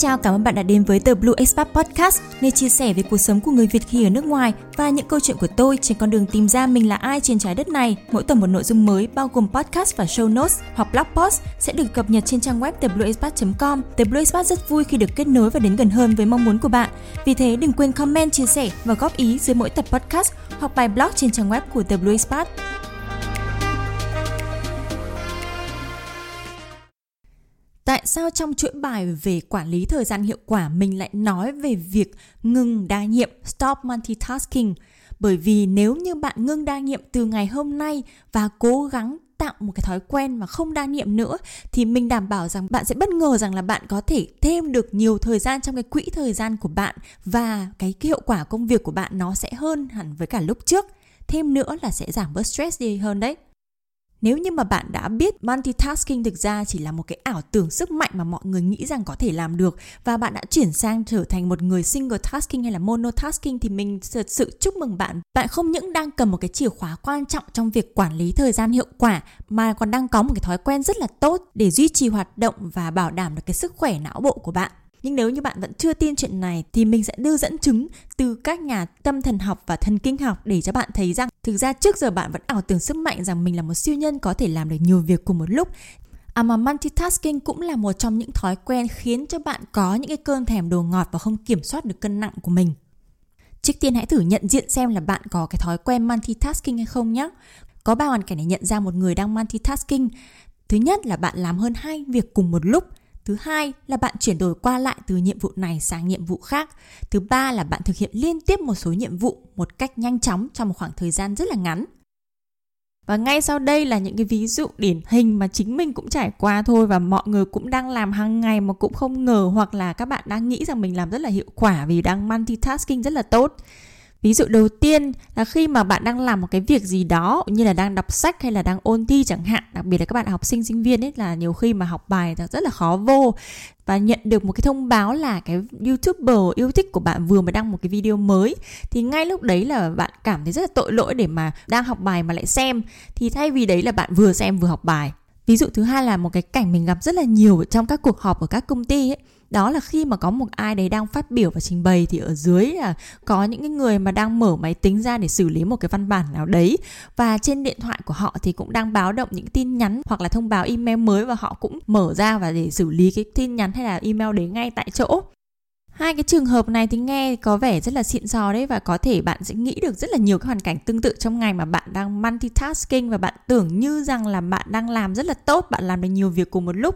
chào, cảm ơn bạn đã đến với tờ Blue Expat Podcast, nơi chia sẻ về cuộc sống của người Việt khi ở nước ngoài và những câu chuyện của tôi trên con đường tìm ra mình là ai trên trái đất này. Mỗi tuần một nội dung mới bao gồm podcast và show notes hoặc blog post sẽ được cập nhật trên trang web theblueexpat.com. The Blue Expat rất vui khi được kết nối và đến gần hơn với mong muốn của bạn. Vì thế đừng quên comment, chia sẻ và góp ý dưới mỗi tập podcast hoặc bài blog trên trang web của The Blue Expat. Tại sao trong chuỗi bài về quản lý thời gian hiệu quả mình lại nói về việc ngừng đa nhiệm, stop multitasking? Bởi vì nếu như bạn ngưng đa nhiệm từ ngày hôm nay và cố gắng tạo một cái thói quen mà không đa nhiệm nữa thì mình đảm bảo rằng bạn sẽ bất ngờ rằng là bạn có thể thêm được nhiều thời gian trong cái quỹ thời gian của bạn và cái hiệu quả công việc của bạn nó sẽ hơn hẳn với cả lúc trước. Thêm nữa là sẽ giảm bớt stress đi hơn đấy. Nếu như mà bạn đã biết multitasking thực ra chỉ là một cái ảo tưởng sức mạnh mà mọi người nghĩ rằng có thể làm được và bạn đã chuyển sang trở thành một người single tasking hay là monotasking thì mình thật sự chúc mừng bạn. Bạn không những đang cầm một cái chìa khóa quan trọng trong việc quản lý thời gian hiệu quả, mà còn đang có một cái thói quen rất là tốt để duy trì hoạt động và bảo đảm được cái sức khỏe não bộ của bạn. Nhưng nếu như bạn vẫn chưa tin chuyện này thì mình sẽ đưa dẫn chứng từ các nhà tâm thần học và thần kinh học để cho bạn thấy rằng thực ra trước giờ bạn vẫn ảo tưởng sức mạnh rằng mình là một siêu nhân có thể làm được nhiều việc cùng một lúc. À mà multitasking cũng là một trong những thói quen khiến cho bạn có những cái cơn thèm đồ ngọt và không kiểm soát được cân nặng của mình. Trước tiên hãy thử nhận diện xem là bạn có cái thói quen multitasking hay không nhé. Có ba hoàn cảnh để nhận ra một người đang multitasking. Thứ nhất là bạn làm hơn hai việc cùng một lúc – Thứ hai là bạn chuyển đổi qua lại từ nhiệm vụ này sang nhiệm vụ khác. Thứ ba là bạn thực hiện liên tiếp một số nhiệm vụ một cách nhanh chóng trong một khoảng thời gian rất là ngắn. Và ngay sau đây là những cái ví dụ điển hình mà chính mình cũng trải qua thôi và mọi người cũng đang làm hàng ngày mà cũng không ngờ hoặc là các bạn đang nghĩ rằng mình làm rất là hiệu quả vì đang multitasking rất là tốt. Ví dụ đầu tiên là khi mà bạn đang làm một cái việc gì đó như là đang đọc sách hay là đang ôn thi chẳng hạn, đặc biệt là các bạn học sinh sinh viên ấy là nhiều khi mà học bài rất là khó vô. Và nhận được một cái thông báo là cái youtuber yêu thích của bạn vừa mới đăng một cái video mới thì ngay lúc đấy là bạn cảm thấy rất là tội lỗi để mà đang học bài mà lại xem. Thì thay vì đấy là bạn vừa xem vừa học bài ví dụ thứ hai là một cái cảnh mình gặp rất là nhiều trong các cuộc họp ở các công ty ấy. Đó là khi mà có một ai đấy đang phát biểu và trình bày thì ở dưới là có những cái người mà đang mở máy tính ra để xử lý một cái văn bản nào đấy. Và trên điện thoại của họ thì cũng đang báo động những tin nhắn hoặc là thông báo email mới và họ cũng mở ra và để xử lý cái tin nhắn hay là email đấy ngay tại chỗ. Hai cái trường hợp này thì nghe có vẻ rất là xịn sò đấy và có thể bạn sẽ nghĩ được rất là nhiều các hoàn cảnh tương tự trong ngày mà bạn đang multitasking và bạn tưởng như rằng là bạn đang làm rất là tốt, bạn làm được nhiều việc cùng một lúc.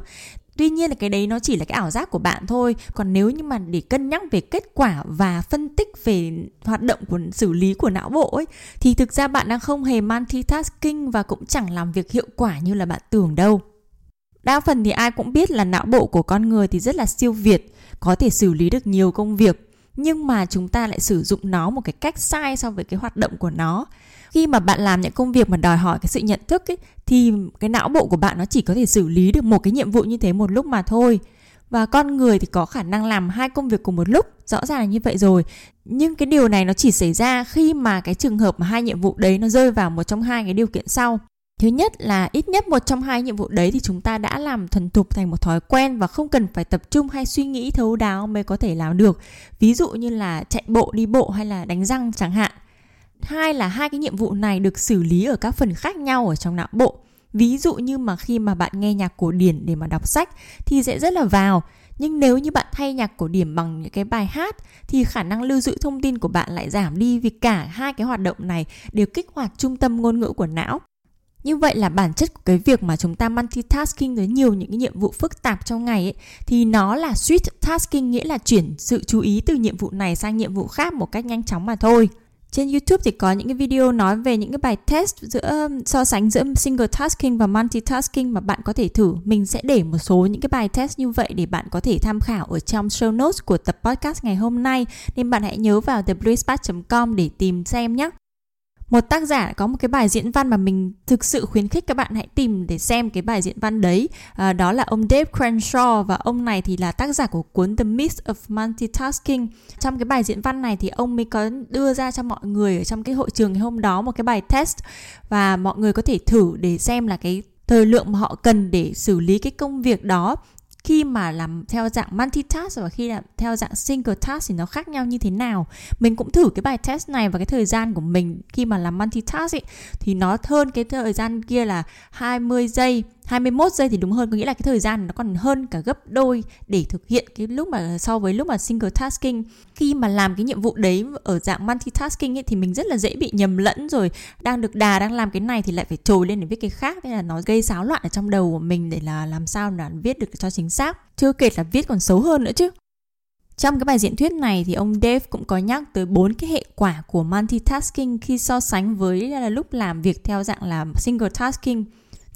Tuy nhiên là cái đấy nó chỉ là cái ảo giác của bạn thôi. Còn nếu như mà để cân nhắc về kết quả và phân tích về hoạt động của xử lý của não bộ ấy thì thực ra bạn đang không hề multitasking và cũng chẳng làm việc hiệu quả như là bạn tưởng đâu. Đa phần thì ai cũng biết là não bộ của con người thì rất là siêu việt, có thể xử lý được nhiều công việc. Nhưng mà chúng ta lại sử dụng nó một cái cách sai so với cái hoạt động của nó. Khi mà bạn làm những công việc mà đòi hỏi cái sự nhận thức ấy, thì cái não bộ của bạn nó chỉ có thể xử lý được một cái nhiệm vụ như thế một lúc mà thôi. Và con người thì có khả năng làm hai công việc cùng một lúc rõ ràng là như vậy rồi. Nhưng cái điều này nó chỉ xảy ra khi mà cái trường hợp mà hai nhiệm vụ đấy nó rơi vào một trong hai cái điều kiện sau. Thứ nhất là ít nhất một trong hai nhiệm vụ đấy thì chúng ta đã làm thuần thục thành một thói quen và không cần phải tập trung hay suy nghĩ thấu đáo mới có thể làm được. Ví dụ như là chạy bộ, đi bộ hay là đánh răng chẳng hạn. Hai là hai cái nhiệm vụ này được xử lý ở các phần khác nhau ở trong não bộ. Ví dụ như mà khi mà bạn nghe nhạc cổ điển để mà đọc sách thì sẽ rất là vào. Nhưng nếu như bạn thay nhạc cổ điển bằng những cái bài hát thì khả năng lưu giữ thông tin của bạn lại giảm đi vì cả hai cái hoạt động này đều kích hoạt trung tâm ngôn ngữ của não. Như vậy là bản chất của cái việc mà chúng ta multitasking với nhiều những cái nhiệm vụ phức tạp trong ngày ấy, thì nó là switch tasking nghĩa là chuyển sự chú ý từ nhiệm vụ này sang nhiệm vụ khác một cách nhanh chóng mà thôi. Trên YouTube thì có những cái video nói về những cái bài test giữa, so sánh giữa single tasking và multitasking mà bạn có thể thử. Mình sẽ để một số những cái bài test như vậy để bạn có thể tham khảo ở trong show notes của tập podcast ngày hôm nay. Nên bạn hãy nhớ vào thebluespat.com để tìm xem nhé một tác giả có một cái bài diễn văn mà mình thực sự khuyến khích các bạn hãy tìm để xem cái bài diễn văn đấy. À, đó là ông Dave Crenshaw và ông này thì là tác giả của cuốn The Myth of Multitasking. Trong cái bài diễn văn này thì ông mới có đưa ra cho mọi người ở trong cái hội trường ngày hôm đó một cái bài test và mọi người có thể thử để xem là cái thời lượng mà họ cần để xử lý cái công việc đó khi mà làm theo dạng multitask và khi làm theo dạng single task thì nó khác nhau như thế nào? Mình cũng thử cái bài test này và cái thời gian của mình khi mà làm multitask ấy, thì nó hơn cái thời gian kia là 20 giây 21 giây thì đúng hơn, có nghĩa là cái thời gian nó còn hơn cả gấp đôi để thực hiện cái lúc mà, so với lúc mà single tasking. Khi mà làm cái nhiệm vụ đấy ở dạng multitasking ấy thì mình rất là dễ bị nhầm lẫn rồi. Đang được đà, đang làm cái này thì lại phải trồi lên để viết cái khác, nên là nó gây xáo loạn ở trong đầu của mình để là làm sao là viết được cho chính xác. Chưa kể là viết còn xấu hơn nữa chứ. Trong cái bài diễn thuyết này thì ông Dave cũng có nhắc tới bốn cái hệ quả của multitasking khi so sánh với là lúc làm việc theo dạng là single tasking.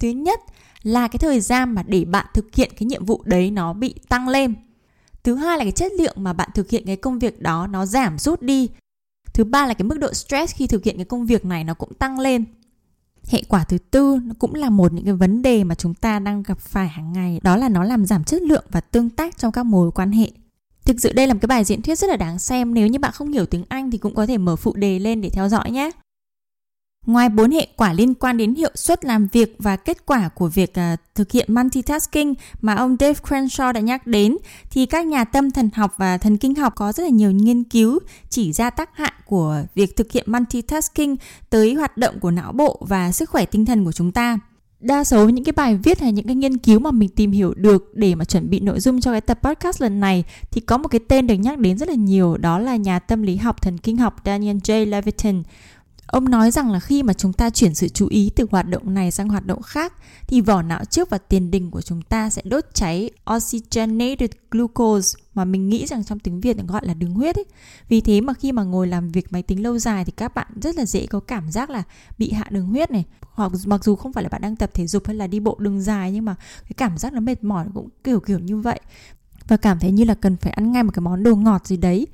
Thứ nhất là cái thời gian mà để bạn thực hiện cái nhiệm vụ đấy nó bị tăng lên. Thứ hai là cái chất lượng mà bạn thực hiện cái công việc đó nó giảm rút đi. Thứ ba là cái mức độ stress khi thực hiện cái công việc này nó cũng tăng lên. Hệ quả thứ tư nó cũng là một những cái vấn đề mà chúng ta đang gặp phải hàng ngày, đó là nó làm giảm chất lượng và tương tác trong các mối quan hệ. Thực sự đây là một cái bài diễn thuyết rất là đáng xem, nếu như bạn không hiểu tiếng Anh thì cũng có thể mở phụ đề lên để theo dõi nhé. Ngoài bốn hệ quả liên quan đến hiệu suất làm việc và kết quả của việc uh, thực hiện multitasking mà ông Dave Crenshaw đã nhắc đến, thì các nhà tâm thần học và thần kinh học có rất là nhiều nghiên cứu chỉ ra tác hại của việc thực hiện multitasking tới hoạt động của não bộ và sức khỏe tinh thần của chúng ta. Đa số những cái bài viết hay những cái nghiên cứu mà mình tìm hiểu được để mà chuẩn bị nội dung cho cái tập podcast lần này thì có một cái tên được nhắc đến rất là nhiều đó là nhà tâm lý học thần kinh học Daniel J. Levitin Ông nói rằng là khi mà chúng ta chuyển sự chú ý từ hoạt động này sang hoạt động khác, thì vỏ não trước và tiền đình của chúng ta sẽ đốt cháy oxygenated glucose mà mình nghĩ rằng trong tiếng Việt gọi là đường huyết ấy. Vì thế mà khi mà ngồi làm việc máy tính lâu dài thì các bạn rất là dễ có cảm giác là bị hạ đường huyết này. Hoặc mặc dù không phải là bạn đang tập thể dục hay là đi bộ đường dài, nhưng mà cái cảm giác nó mệt mỏi cũng kiểu kiểu như vậy. Và cảm thấy như là cần phải ăn ngay một cái món đồ ngọt gì đấy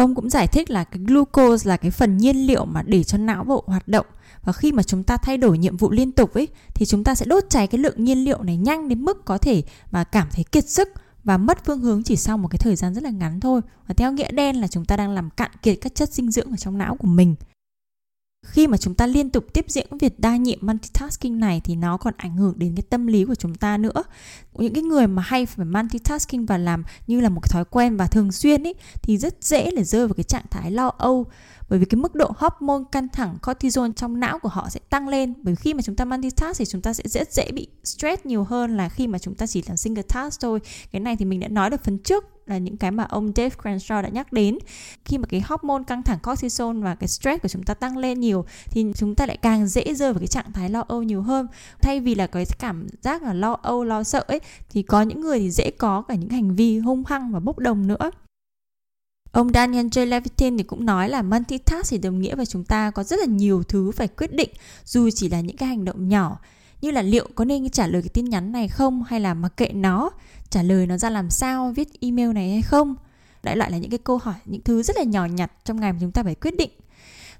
Ông cũng giải thích là cái glucose là cái phần nhiên liệu mà để cho não bộ hoạt động và khi mà chúng ta thay đổi nhiệm vụ liên tục ấy, thì chúng ta sẽ đốt cháy cái lượng nhiên liệu này nhanh đến mức có thể mà cảm thấy kiệt sức và mất phương hướng chỉ sau một cái thời gian rất là ngắn thôi. Và theo nghĩa đen là chúng ta đang làm cạn kiệt các chất dinh dưỡng ở trong não của mình khi mà chúng ta liên tục tiếp diễn việc đa nhiệm multitasking này thì nó còn ảnh hưởng đến cái tâm lý của chúng ta nữa. Những cái người mà hay phải multitasking và làm như là một cái thói quen và thường xuyên ấy thì rất dễ là rơi vào cái trạng thái lo âu. Bởi vì cái mức độ hormone căng thẳng, cortisol trong não của họ sẽ tăng lên. Bởi khi mà chúng ta multitask thì chúng ta sẽ rất dễ bị stress nhiều hơn là khi mà chúng ta chỉ làm single task thôi. Cái này thì mình đã nói được phần trước là những cái mà ông Dave Crenshaw đã nhắc đến. Khi mà cái hormone căng thẳng cortisol và cái stress của chúng ta tăng lên nhiều, thì chúng ta lại càng dễ rơi vào cái trạng thái lo âu nhiều hơn. Thay vì là cái cảm giác là lo âu, lo sợ ấy, thì có những người thì dễ có cả những hành vi hung hăng và bốc đồng nữa. Ông Daniel J. Levitin thì cũng nói là multitask thì đồng nghĩa với chúng ta có rất là nhiều thứ phải quyết định, dù chỉ là những cái hành động nhỏ như là liệu có nên trả lời cái tin nhắn này không? Hay là mặc kệ nó, trả lời nó ra làm sao? Viết email này hay không? Đại loại là những cái câu hỏi, những thứ rất là nhỏ nhặt trong ngày mà chúng ta phải quyết định.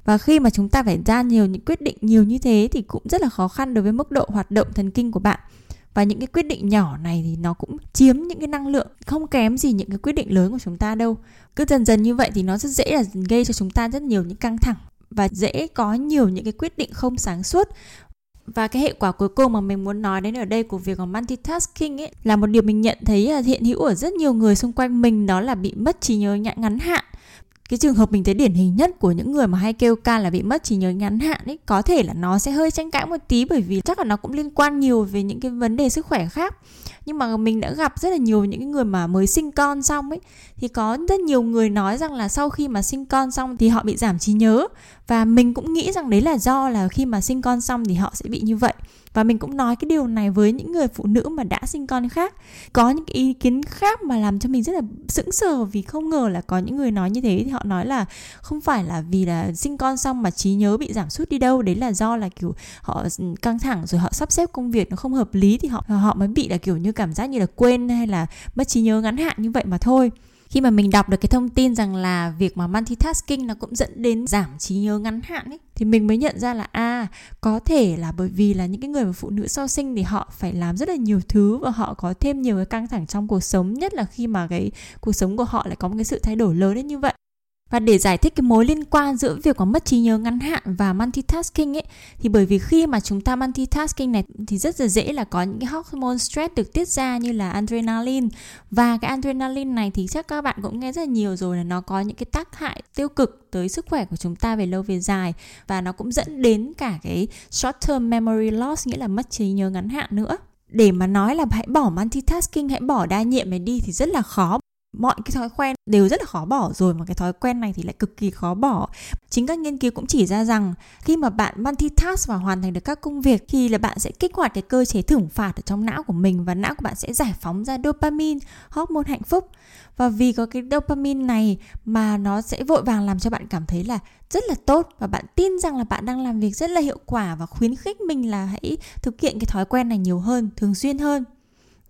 Và khi mà chúng ta phải ra nhiều những quyết định nhiều như thế thì cũng rất là khó khăn đối với mức độ hoạt động thần kinh của bạn. Và những cái quyết định nhỏ này thì nó cũng chiếm những cái năng lượng, không kém gì những cái quyết định lớn của chúng ta đâu. Cứ dần dần như vậy thì nó rất dễ là gây cho chúng ta rất nhiều những căng thẳng và dễ có nhiều những cái quyết định không sáng suốt và cái hệ quả cuối cùng mà mình muốn nói đến ở đây của việc multitasking ấy là một điều mình nhận thấy là hiện hữu ở rất nhiều người xung quanh mình, đó là bị mất trí nhớ ngắn hạn cái trường hợp mình thấy điển hình nhất của những người mà hay kêu ca là bị mất trí nhớ ngắn hạn ấy, có thể là nó sẽ hơi tranh cãi một tí bởi vì chắc là nó cũng liên quan nhiều về những cái vấn đề sức khỏe khác. Nhưng mà mình đã gặp rất là nhiều những người mà mới sinh con xong ấy, thì có rất nhiều người nói rằng là sau khi mà sinh con xong thì họ bị giảm trí nhớ. Và mình cũng nghĩ rằng đấy là do là khi mà sinh con xong thì họ sẽ bị như vậy và mình cũng nói cái điều này với những người phụ nữ mà đã sinh con khác. Có những cái ý kiến khác mà làm cho mình rất là sững sờ vì không ngờ là có những người nói như thế. Thì họ nói là không phải là vì là sinh con xong mà trí nhớ bị giảm sút đi đâu. Đấy là do là kiểu họ căng thẳng rồi họ sắp xếp công việc nó không hợp lý thì họ họ mới bị là kiểu như cảm giác như là quên hay là mất trí nhớ ngắn hạn như vậy mà thôi khi mà mình đọc được cái thông tin rằng là việc mà multitasking nó cũng dẫn đến giảm trí nhớ ngắn hạn ấy thì mình mới nhận ra là a à, có thể là bởi vì là những cái người mà phụ nữ sau sinh thì họ phải làm rất là nhiều thứ và họ có thêm nhiều cái căng thẳng trong cuộc sống nhất là khi mà cái cuộc sống của họ lại có một cái sự thay đổi lớn đến như vậy. Và để giải thích cái mối liên quan giữa việc có mất trí nhớ ngắn hạn và multitasking ấy, thì bởi vì khi mà chúng ta multitasking này thì rất là dễ là có những cái hormone stress được tiết ra như là adrenaline. Và cái adrenaline này thì chắc các bạn cũng nghe rất là nhiều rồi là nó có những cái tác hại tiêu cực tới sức khỏe của chúng ta về lâu về dài. Và nó cũng dẫn đến cả cái short term memory loss, nghĩa là mất trí nhớ ngắn hạn nữa. Để mà nói là hãy bỏ multitasking, hãy bỏ đa nhiệm này đi thì rất là khó mọi cái thói quen đều rất là khó bỏ rồi mà cái thói quen này thì lại cực kỳ khó bỏ. Chính các nghiên cứu cũng chỉ ra rằng khi mà bạn multitask và hoàn thành được các công việc thì là bạn sẽ kích hoạt cái cơ chế thưởng phạt ở trong não của mình và não của bạn sẽ giải phóng ra dopamine, hormone hạnh phúc. Và vì có cái dopamine này mà nó sẽ vội vàng làm cho bạn cảm thấy là rất là tốt và bạn tin rằng là bạn đang làm việc rất là hiệu quả và khuyến khích mình là hãy thực hiện cái thói quen này nhiều hơn, thường xuyên hơn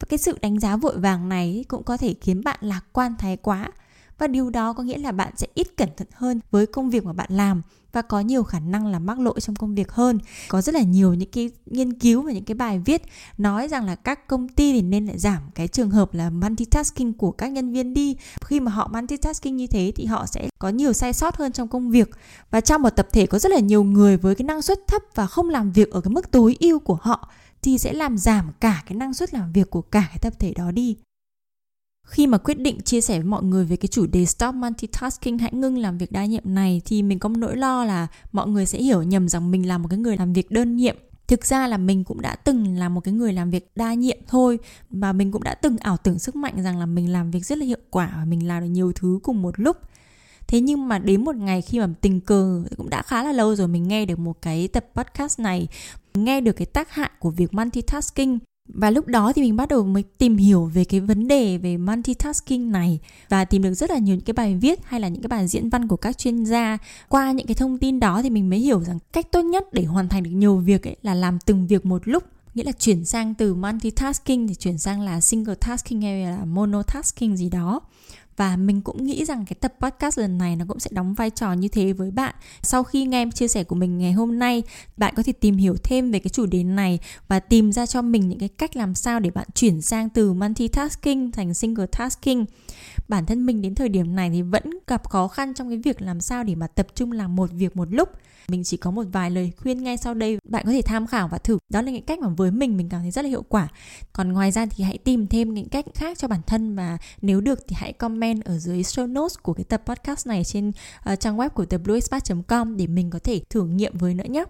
và cái sự đánh giá vội vàng này cũng có thể khiến bạn lạc quan thái quá và điều đó có nghĩa là bạn sẽ ít cẩn thận hơn với công việc mà bạn làm và có nhiều khả năng là mắc lỗi trong công việc hơn. Có rất là nhiều những cái nghiên cứu và những cái bài viết nói rằng là các công ty thì nên lại giảm cái trường hợp là multitasking của các nhân viên đi. Khi mà họ multitasking như thế thì họ sẽ có nhiều sai sót hơn trong công việc. Và trong một tập thể có rất là nhiều người với cái năng suất thấp và không làm việc ở cái mức tối ưu của họ thì sẽ làm giảm cả cái năng suất làm việc của cả cái tập thể đó đi. Khi mà quyết định chia sẻ với mọi người về cái chủ đề stop multitasking, hãy ngưng làm việc đa nhiệm này, thì mình có một nỗi lo là mọi người sẽ hiểu nhầm rằng mình là một cái người làm việc đơn nhiệm. Thực ra là mình cũng đã từng là một cái người làm việc đa nhiệm thôi, và mình cũng đã từng ảo tưởng sức mạnh rằng là mình làm việc rất là hiệu quả và mình làm được nhiều thứ cùng một lúc thế nhưng mà đến một ngày khi mà tình cờ cũng đã khá là lâu rồi, mình nghe được một cái tập podcast này nghe được cái tác hại của việc multitasking. Và lúc đó thì mình bắt đầu mới tìm hiểu về cái vấn đề về multitasking này và tìm được rất là nhiều những cái bài viết hay là những cái bài diễn văn của các chuyên gia. Qua những cái thông tin đó thì mình mới hiểu rằng cách tốt nhất để hoàn thành được nhiều việc ấy là làm từng việc một lúc. Nghĩa là chuyển sang từ multitasking thì chuyển sang là single tasking hay là monotasking gì đó và mình cũng nghĩ rằng cái tập podcast lần này nó cũng sẽ đóng vai trò như thế với bạn. Sau khi nghe chia sẻ của mình ngày hôm nay, bạn có thể tìm hiểu thêm về cái chủ đề này và tìm ra cho mình những cái cách làm sao để bạn chuyển sang từ multitasking thành single tasking bản thân mình đến thời điểm này thì vẫn gặp khó khăn trong cái việc làm sao để mà tập trung làm một việc một lúc. Mình chỉ có một vài lời khuyên ngay sau đây bạn có thể tham khảo và thử. Đó là những cách mà với mình mình cảm thấy rất là hiệu quả. Còn ngoài ra thì hãy tìm thêm những cách khác cho bản thân và nếu được thì hãy comment ở dưới show notes của cái tập podcast này trên uh, trang web của thebluespat.com để mình có thể thử nghiệm với nữa nhé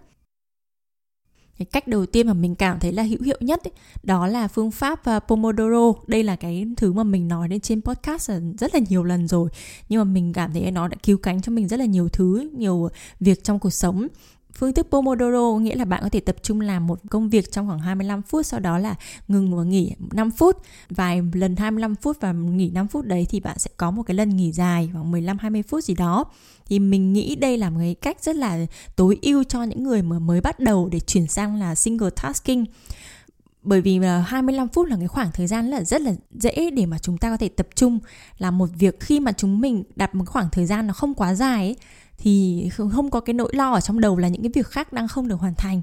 cái cách đầu tiên mà mình cảm thấy là hữu hiệu nhất ấy, đó là phương pháp à, Pomodoro đây là cái thứ mà mình nói đến trên podcast rất là nhiều lần rồi nhưng mà mình cảm thấy nó đã cứu cánh cho mình rất là nhiều thứ nhiều việc trong cuộc sống Phương thức Pomodoro nghĩa là bạn có thể tập trung làm một công việc trong khoảng 25 phút sau đó là ngừng và nghỉ 5 phút. Vài lần 25 phút và nghỉ 5 phút đấy thì bạn sẽ có một cái lần nghỉ dài khoảng 15 20 phút gì đó. Thì mình nghĩ đây là một cái cách rất là tối ưu cho những người mà mới bắt đầu để chuyển sang là single tasking. Bởi vì là 25 phút là cái khoảng thời gian là rất là dễ để mà chúng ta có thể tập trung. Làm một việc khi mà chúng mình đặt một khoảng thời gian nó không quá dài ấy, thì không có cái nỗi lo ở trong đầu là những cái việc khác đang không được hoàn thành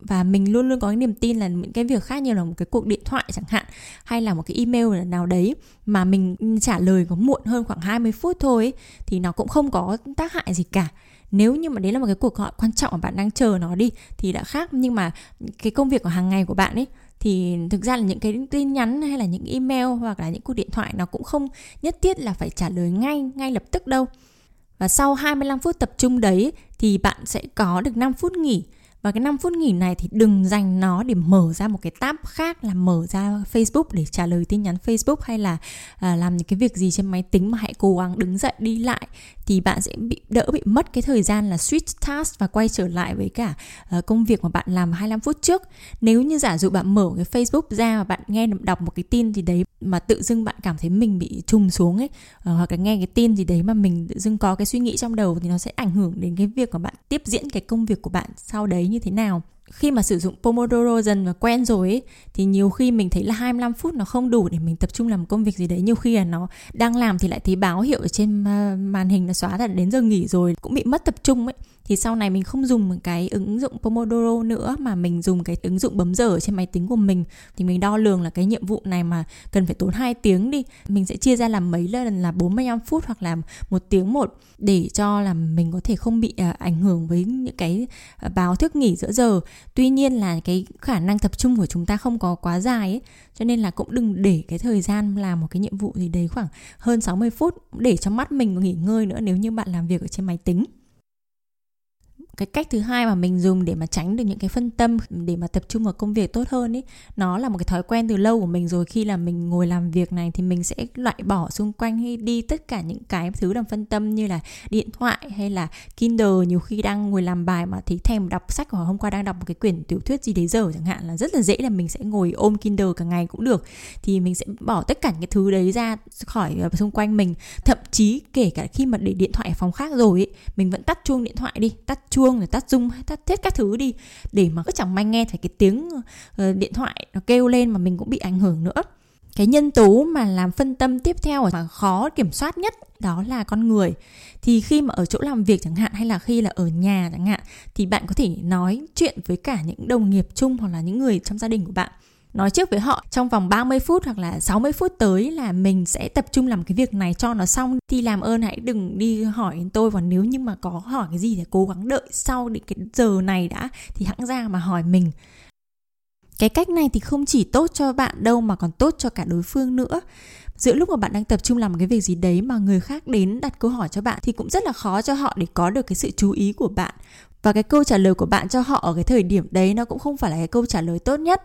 và mình luôn luôn có cái niềm tin là những cái việc khác như là một cái cuộc điện thoại chẳng hạn hay là một cái email nào đấy mà mình trả lời có muộn hơn khoảng 20 phút thôi ấy, thì nó cũng không có tác hại gì cả. Nếu như mà đấy là một cái cuộc gọi quan trọng mà bạn đang chờ nó đi thì đã khác. Nhưng mà cái công việc của hàng ngày của bạn ấy thì thực ra là những cái tin nhắn hay là những email hoặc là những cuộc điện thoại nó cũng không nhất thiết là phải trả lời ngay ngay lập tức đâu. Và sau 25 phút tập trung đấy thì bạn sẽ có được 5 phút nghỉ và cái 5 phút nghỉ này thì đừng dành nó để mở ra một cái tab khác là mở ra Facebook để trả lời tin nhắn Facebook hay là à, làm những cái việc gì trên máy tính mà hãy cố gắng đứng dậy đi lại thì bạn sẽ bị đỡ bị mất cái thời gian là switch task và quay trở lại với cả uh, công việc mà bạn làm 25 phút trước. Nếu như giả dụ bạn mở cái Facebook ra và bạn nghe đọc một cái tin gì đấy mà tự dưng bạn cảm thấy mình bị trùng xuống ấy ờ, hoặc là nghe cái tin gì đấy mà mình tự dưng có cái suy nghĩ trong đầu thì nó sẽ ảnh hưởng đến cái việc mà bạn tiếp diễn cái công việc của bạn sau đấy như thế nào. Khi mà sử dụng Pomodoro dần và quen rồi ấy, thì nhiều khi mình thấy là 25 phút nó không đủ để mình tập trung làm công việc gì đấy. Nhiều khi là nó đang làm thì lại thấy báo hiệu ở trên ờ, màn hình là xóa là đến giờ nghỉ rồi cũng bị mất tập trung ấy thì sau này mình không dùng một cái ứng dụng Pomodoro nữa mà mình dùng cái ứng dụng bấm giờ ở trên máy tính của mình, thì mình đo lường là cái nhiệm vụ này mà cần phải tốn 2 tiếng đi. Mình sẽ chia ra làm mấy lần là 45 phút hoặc là một tiếng một để cho là mình có thể không bị à, ảnh hưởng với những cái à, báo thức nghỉ giữa giờ. Tuy nhiên là cái khả năng tập trung của chúng ta không có quá dài ấy, cho nên là cũng đừng để cái thời gian làm một cái nhiệm vụ gì đấy khoảng hơn 60 phút để cho mắt mình nghỉ ngơi nữa nếu như bạn làm việc ở trên máy tính cái cách thứ hai mà mình dùng để mà tránh được những cái phân tâm để mà tập trung vào công việc tốt hơn ấy nó là một cái thói quen từ lâu của mình rồi. Khi là mình ngồi làm việc này thì mình sẽ loại bỏ xung quanh hay đi tất cả những cái thứ làm phân tâm như là điện thoại hay là Kindle. Nhiều khi đang ngồi làm bài mà thấy thèm đọc sách hoặc hôm qua đang đọc một cái quyển tiểu thuyết gì đấy giờ chẳng hạn là rất là dễ là mình sẽ ngồi ôm Kindle cả ngày cũng được. Thì mình sẽ bỏ tất cả những cái thứ đấy ra khỏi ờ, xung quanh mình. Thậm chí kể cả khi mà để điện thoại ở phòng khác rồi ấy, mình vẫn tắt chuông điện thoại đi tắt chuông chuông rồi tắt zoom hay tắt hết các thứ đi, để mà cứ chẳng may nghe thấy cái tiếng ờ, điện thoại nó kêu lên mà mình cũng bị ảnh hưởng nữa. Cái nhân tố mà làm phân tâm tiếp theo mà khó kiểm soát nhất đó là con người. Thì khi mà ở chỗ làm việc chẳng hạn hay là khi là ở nhà chẳng hạn, thì bạn có thể nói chuyện với cả những đồng nghiệp chung hoặc là những người trong gia đình của bạn nói trước với họ trong vòng 30 phút hoặc là 60 phút tới là mình sẽ tập trung làm cái việc này cho nó xong. Thì làm ơn hãy đừng đi hỏi tôi và nếu như mà có hỏi cái gì thì cố gắng đợi sau đến cái giờ này đã, thì hãng ra mà hỏi mình. Cái cách này thì không chỉ tốt cho bạn đâu mà còn tốt cho cả đối phương nữa. Giữa lúc mà bạn đang tập trung làm một cái việc gì đấy mà người khác đến đặt câu hỏi cho bạn thì cũng rất là khó cho họ để có được cái sự chú ý của bạn. Và cái câu trả lời của bạn cho họ ở cái thời điểm đấy nó cũng không phải là cái câu trả lời tốt nhất.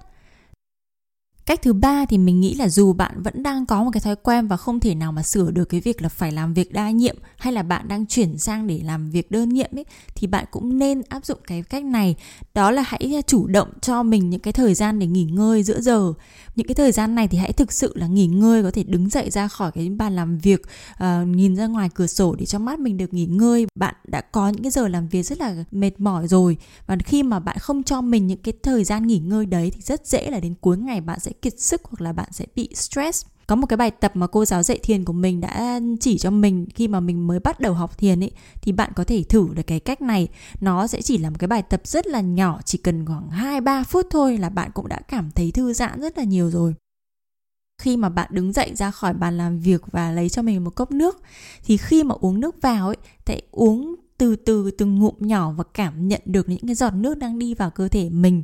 Cách thứ ba thì mình nghĩ là dù bạn vẫn đang có một cái thói quen và không thể nào mà sửa được cái việc là phải làm việc đa nhiệm hay là bạn đang chuyển sang để làm việc đơn nhiệm ấy thì bạn cũng nên áp dụng cái cách này. Đó là hãy à, chủ động cho mình những cái thời gian để nghỉ ngơi giữa giờ. Những cái thời gian này thì hãy thực sự là nghỉ ngơi có thể đứng dậy ra khỏi cái bàn làm việc uh, nhìn ra ngoài cửa sổ để cho mắt mình được nghỉ ngơi. Bạn đã có những cái giờ làm việc rất là mệt mỏi rồi và khi mà bạn không cho mình những cái thời gian nghỉ ngơi đấy thì rất dễ là đến cuối ngày bạn sẽ kiệt sức hoặc là bạn sẽ bị stress. Có một cái bài tập mà cô giáo dạy thiền của mình đã chỉ cho mình khi mà mình mới bắt đầu học thiền ấy, thì bạn có thể thử được cái cách này. Nó sẽ chỉ là một cái bài tập rất là nhỏ, chỉ cần khoảng 2 3 phút thôi là bạn cũng đã cảm thấy thư giãn rất là nhiều rồi. Khi mà bạn đứng dậy ra khỏi bàn làm việc và lấy cho mình một cốc nước, thì khi mà uống nước vào ấy, hãy uống từ từ từng ngụm nhỏ và cảm nhận được những cái giọt nước đang đi vào cơ thể mình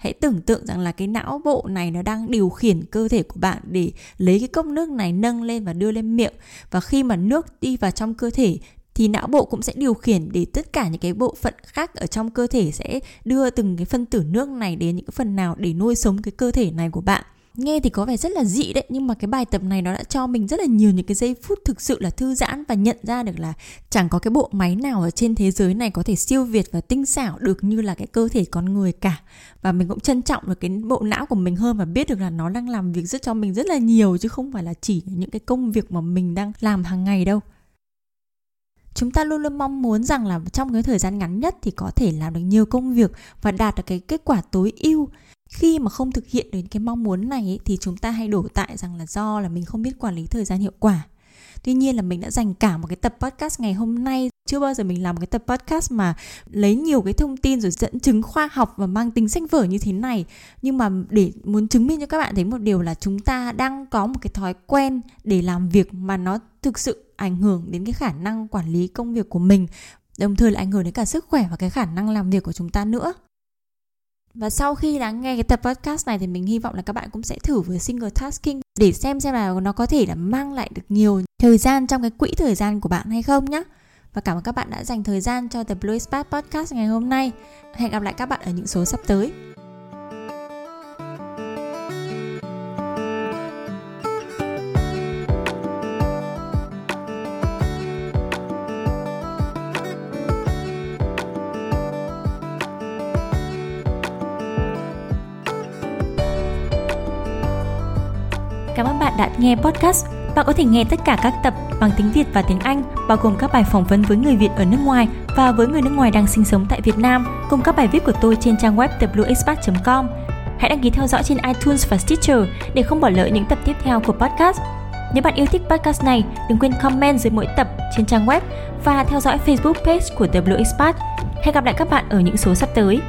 hãy tưởng tượng rằng là cái não bộ này nó đang điều khiển cơ thể của bạn để lấy cái cốc nước này nâng lên và đưa lên miệng. Và khi mà nước đi vào trong cơ thể thì não bộ cũng sẽ điều khiển để tất cả những cái bộ phận khác ở trong cơ thể sẽ đưa từng cái phân tử nước này đến những cái phần nào để nuôi sống cái cơ thể này của bạn nghe thì có vẻ rất là dị đấy, nhưng mà cái bài tập này nó đã cho mình rất là nhiều những cái giây phút thực sự là thư giãn và nhận ra được là chẳng có cái bộ máy nào ở trên thế giới này có thể siêu việt và tinh xảo được như là cái cơ thể con người cả. Và mình cũng trân trọng được cái bộ não của mình hơn và biết được là nó đang làm việc rất cho mình rất là nhiều, chứ không phải là chỉ những cái công việc mà mình đang làm hàng ngày đâu. Chúng ta luôn luôn mong muốn rằng là trong cái thời gian ngắn nhất thì có thể làm được nhiều công việc và đạt được cái kết quả tối ưu khi mà không thực hiện được cái mong muốn này ấy, thì chúng ta hay đổ tại rằng là do là mình không biết quản lý thời gian hiệu quả. Tuy nhiên là mình đã dành cả một cái tập podcast ngày hôm nay chưa bao giờ mình làm một cái tập podcast mà lấy nhiều cái thông tin rồi dẫn chứng khoa học và mang tính sách vở như thế này. Nhưng mà để muốn chứng minh cho các bạn thấy một điều là chúng ta đang có một cái thói quen để làm việc mà nó thực sự ảnh hưởng đến cái khả năng quản lý công việc của mình đồng thời là ảnh hưởng đến cả sức khỏe và cái khả năng làm việc của chúng ta nữa và sau khi lắng nghe cái tập podcast này thì mình hy vọng là các bạn cũng sẽ thử với single tasking để xem xem là nó có thể là mang lại được nhiều thời gian trong cái quỹ thời gian của bạn hay không nhé. Và cảm ơn các bạn đã dành thời gian cho The Blue spot Podcast ngày hôm nay. Hẹn gặp lại các bạn ở những số sắp tới. Đã nghe podcast Bạn có thể nghe tất cả các tập bằng tiếng Việt và tiếng Anh, bao gồm các bài phỏng vấn với người Việt ở nước ngoài và với người nước ngoài đang sinh sống tại Việt Nam, cùng các bài viết của tôi trên trang web wexpat.com. Hãy đăng ký theo dõi trên iTunes và Stitcher để không bỏ lỡ những tập tiếp theo của podcast. Nếu bạn yêu thích podcast này, đừng quên comment dưới mỗi tập trên trang web và theo dõi Facebook page của WXpat. Hẹn gặp lại các bạn ở những số sắp tới.